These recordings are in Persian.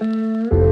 Música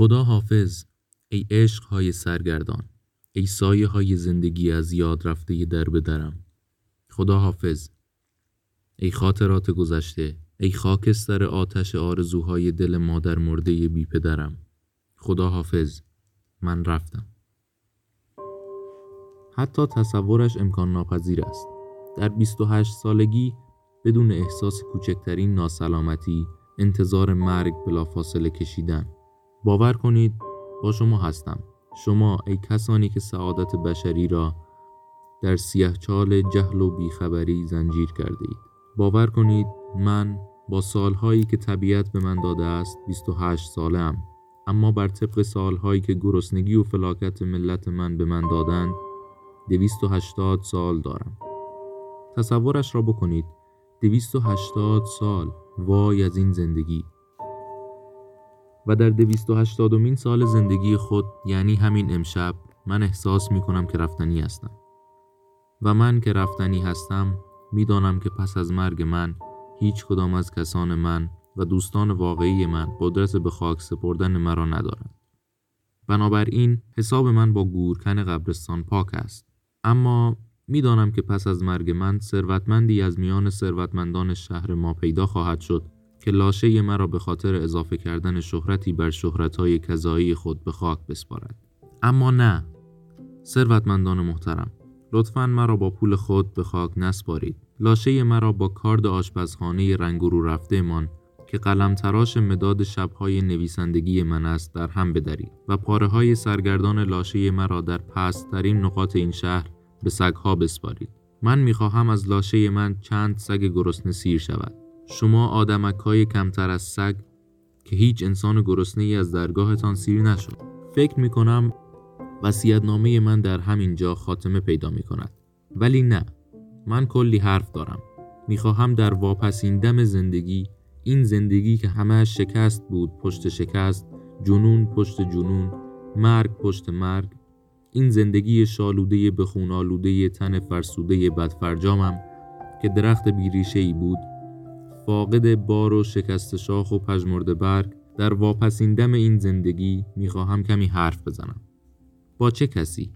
خدا حافظ ای عشق های سرگردان ای سایه های زندگی از یاد رفته در به درم. خدا حافظ ای خاطرات گذشته ای خاکستر آتش آرزوهای دل مادر مرده بی پدرم. خدا حافظ من رفتم. حتی تصورش امکان ناپذیر است. در 28 سالگی بدون احساس کوچکترین ناسلامتی انتظار مرگ بلافاصله کشیدن. باور کنید با شما هستم. شما ای کسانی که سعادت بشری را در سیه چال جهل و بیخبری زنجیر کرده اید باور کنید من با سالهایی که طبیعت به من داده است 28 سالم اما بر طبق سالهایی که گرسنگی و فلاکت ملت من به من دادند 280 سال دارم. تصورش را بکنید 280 سال وای از این زندگی. و در دویست و هشتادمین سال زندگی خود یعنی همین امشب من احساس می کنم که رفتنی هستم و من که رفتنی هستم می‌دانم که پس از مرگ من هیچ کدام از کسان من و دوستان واقعی من قدرت به خاک سپردن مرا ندارند. بنابراین حساب من با گورکن قبرستان پاک است. اما می‌دانم که پس از مرگ من ثروتمندی از میان ثروتمندان شهر ما پیدا خواهد شد که لاشه مرا به خاطر اضافه کردن شهرتی بر شهرتهای کذایی خود به خاک بسپارد. اما نه. ثروتمندان محترم لطفا مرا با پول خود به خاک نسپارید. لاشه مرا با کارد آشپزخانه رنگ رو رفته من که قلم تراش مداد شبهای نویسندگی من است در هم بدرید و پاره های سرگردان لاشه مرا در پسترین نقاط این شهر به سگها بسپارید. من می‌خواهم از لاشه من چند سگ گرسنه سیر شود. شما آدمک های کمتر از سگ که هیچ انسان گرسنه ای از درگاهتان سیر نشد. فکر می کنم من در همین جا خاتمه پیدا می کند ولی نه من کلی حرف دارم. می‌خواهم در واپسین دم زندگی این زندگی که همه شکست بود پشت شکست جنون پشت جنون مرگ پشت مرگ این زندگی شالوده به خون تن فرسوده بدفرجامم که درخت بیریشه ای بود فاقد بار و شکست شاخ و پژمرده برگ در واپسین دم این زندگی می‌خواهم کمی حرف بزنم. با چه کسی؟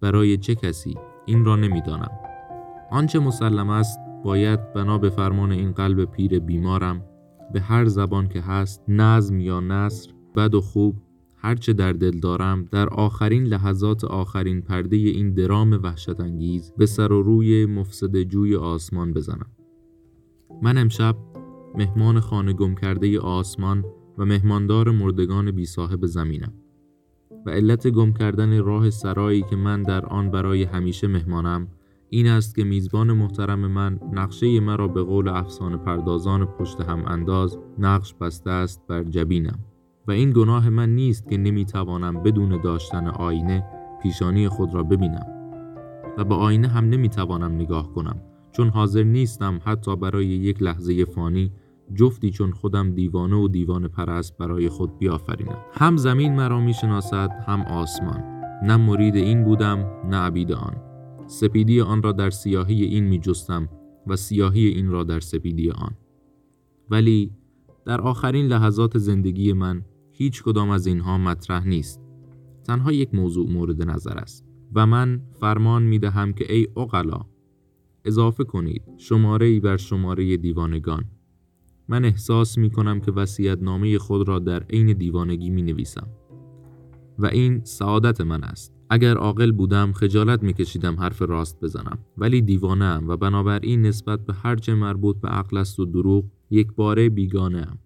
برای چه کسی؟ این را نمی‌دانم. آنچه مسلم است باید بنا به فرمان این قلب پیر بیمارم. به هر زبان که هست نظم یا نصر بد و خوب هرچه در دل دارم در آخرین لحظات آخرین پرده این درام وحشت انگیز به سر و روی مفسد جوی آسمان بزنم. من امشب مهمان خانه گم کرده آسمان و مهماندار مردگان بی صاحب زمینم و علت گم کردن راه سرایی که من در آن برای همیشه مهمانم این است که میزبان محترم من نقشه مرا به قول افسانه پردازان پشت هم انداز نقش بسته است بر جبینم و این گناه من نیست که نمی‌توانم بدون داشتن آینه پیشانی خود را ببینم و به آینه هم نمی‌توانم نگاه کنم چون حاضر نیستم حتی برای یک لحظه فانی جفتی چون خودم دیوانه و دیوانه پرست برای خود بیافرینم. هم زمین مرا می‌شناسد هم آسمان. نه مرید این بودم نه عبید آن. سپیدی آن را در سیاهی این می جستم و سیاهی این را در سپیدی آن. ولی در آخرین لحظات زندگی من هیچ کدام از اینها مطرح نیست. تنها یک موضوع مورد نظر است و من فرمان می دهم که ای اقلا اضافه کنید. شماره ای بر شماره دیوانگان. من احساس می کنم که وسیعت نامه خود را در عین دیوانگی می نویسم و این سعادت من است. اگر عاقل بودم خجالت میکشیدم حرف راست بزنم. ولی دیوانه ام و بنابراین نسبت به هرچه مربوط به عقل است و دروغ یک باره بیگانه ام.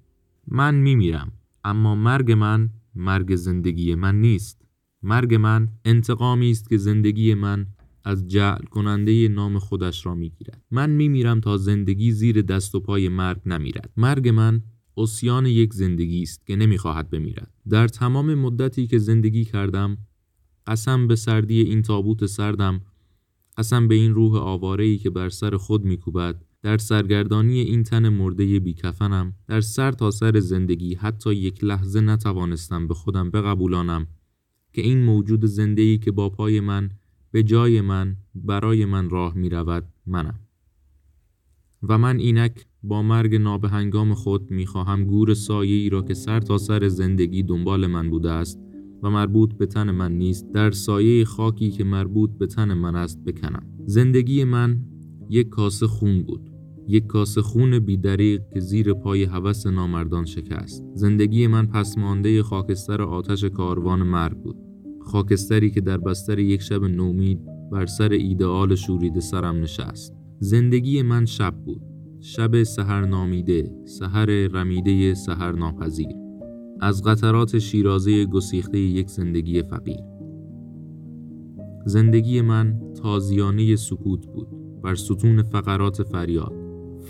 من میمیرم. اما مرگ من مرگ زندگی من نیست. مرگ من انتقامی است که زندگی من از جعل کننده نام خودش را می‌گیرد. من میمیرم تا زندگی زیر دست و پای مرگ نمیرد. مرگ من اسیان یک زندگی است که نمی‌خواهد بمیرد. در تمام مدتی که زندگی کردم قسم به سردی این تابوت سردم قسم به این روح آوارهی که بر سر خود میکوبد در سرگردانی این تن مرده بیکفنم در سر تا سر زندگی حتی یک لحظه نتوانستم به خودم بقبولانم که این موجود زندگی که با پای من به جای من برای من راه می رود منم. و من اینک با مرگ نابهنگام خود می خواهم گور سایه ای را که سر تا سر زندگی دنبال من بوده است و مربوط به تن من نیست در سایه خاکی که مربوط به تن من است بکنم. زندگی من یک کاسه خون بود. یک کاسه خون بیدریق که زیر پای هوس نامردان شکست. زندگی من پسمانده خاکستر آتش کاروان مرگ بود. خاکستری که در بستر یک شب نومید بر سر ایدئال شورید سرم نشست. زندگی من شب بود. شب سهر نامیده سهر رمیده سهر ناپذیر از قطرات شیرازه گسیخته یک زندگی فقیر. زندگی من تازیانه سکوت بود. بر ستون فقرات فریاد.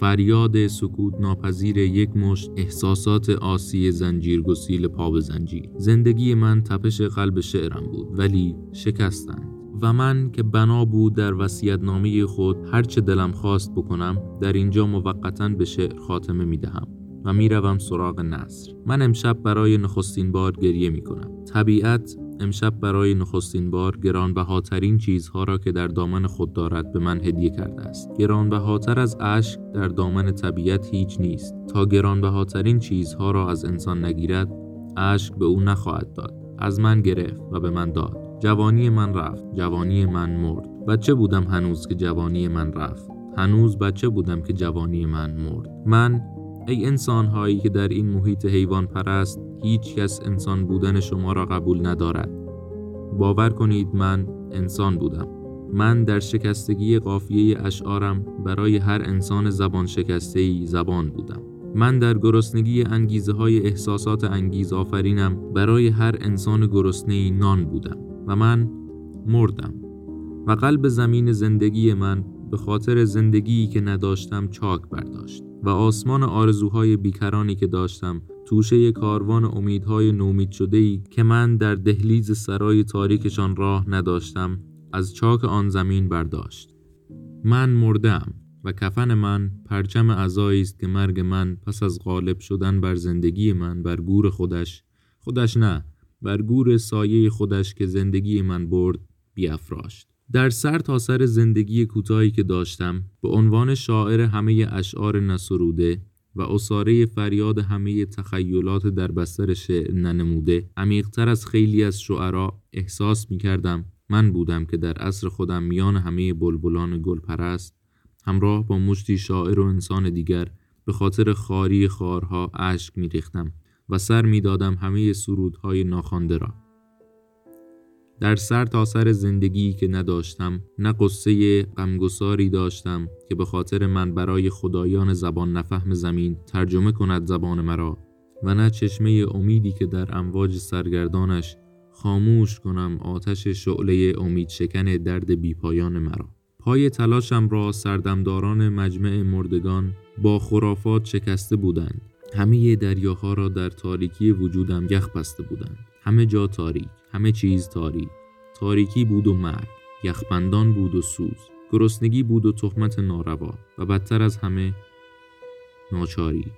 فریاد سکوت ناپذیر یک مشت احساسات آسی زنجیر گسیل پا به زنجیر. زندگی من تپش قلب شعرم بود ولی شکستند. و من که بنا بود در وسیعت نامه خود هرچه دلم خواست بکنم در اینجا موقتا به شعر خاتمه می دهم و می‌روم سراغ نصر من امشب برای نخستین بار گریه می کنم. طبیعت امشب برای نخستین بار گرانبهاترین چیزها را که در دامن خود دارد به من هدیه کرده است. گرانبهاتر از اشک در دامن طبیعت هیچ نیست. تا گرانبهاترین چیزها را از انسان نگیرد اشک به او نخواهد داد. از من گرفت و به من داد. جوانی من رفت جوانی من مرد. بچه بودم هنوز که جوانی من رفت. هنوز بچه بودم که جوانی من مرد. من ای انسان هایی که در این محیط حیوان پرست هیچ کس انسان بودن شما را قبول ندارد. باور کنید من انسان بودم. من در شکستگی قافیه اشعارم برای هر انسان زبان شکسته ای زبان بودم. من در گرسنگی انگیزه های احساسات انگیز آفرینم برای هر انسان گرسنه نان بودم و من مردم. و قلب زمین زندگی من به خاطر زندگیی که نداشتم چاک برداشت. و آسمان آرزوهای بیکرانی که داشتم توشه کاروان امیدهای نومید شده ای که من در دهلیز سرای تاریکشان راه نداشتم از چاک آن زمین برداشت. من مردم و کفن من پرچم عزایی است که مرگ من پس از غالب شدن بر زندگی من بر گور خودش خودش نه بر گور سایه خودش که زندگی من برد بیافراشت. در سر تا سر زندگی کوتاهی که داشتم به عنوان شاعر همه اشعار نسروده و اصاره فریاد همه تخیلات در بستر شعر ننموده عمیقتر از خیلی از شعرا احساس می کردم من بودم که در عصر خودم میان همه بلبلان گل پرست همراه با مشتی شاعر و انسان دیگر به خاطر خاری خارها اشک می ریختم و سر می دادم همه سرودهای ناخوانده را. در سر تا سر زندگی که نداشتم نه قصه غمگساری داشتم که به خاطر من برای خدایان زبان نفهم زمین ترجمه کند زبان مرا و نه چشمه امیدی که در امواج سرگردانش خاموش کنم آتش شعله امید شکن درد بیپایان مرا. پای تلاشم را سردمداران مجمع مردگان با خرافات شکسته بودند. همه دریاها را در تاریکی وجودم یخ بسته بودند. همه جا تاریک. همه چیز تاریک. تاریکی بود و مرگ. یخبندان بود و سوز. گرسنگی بود و تهمت ناروا. و بدتر از همه ناچاری.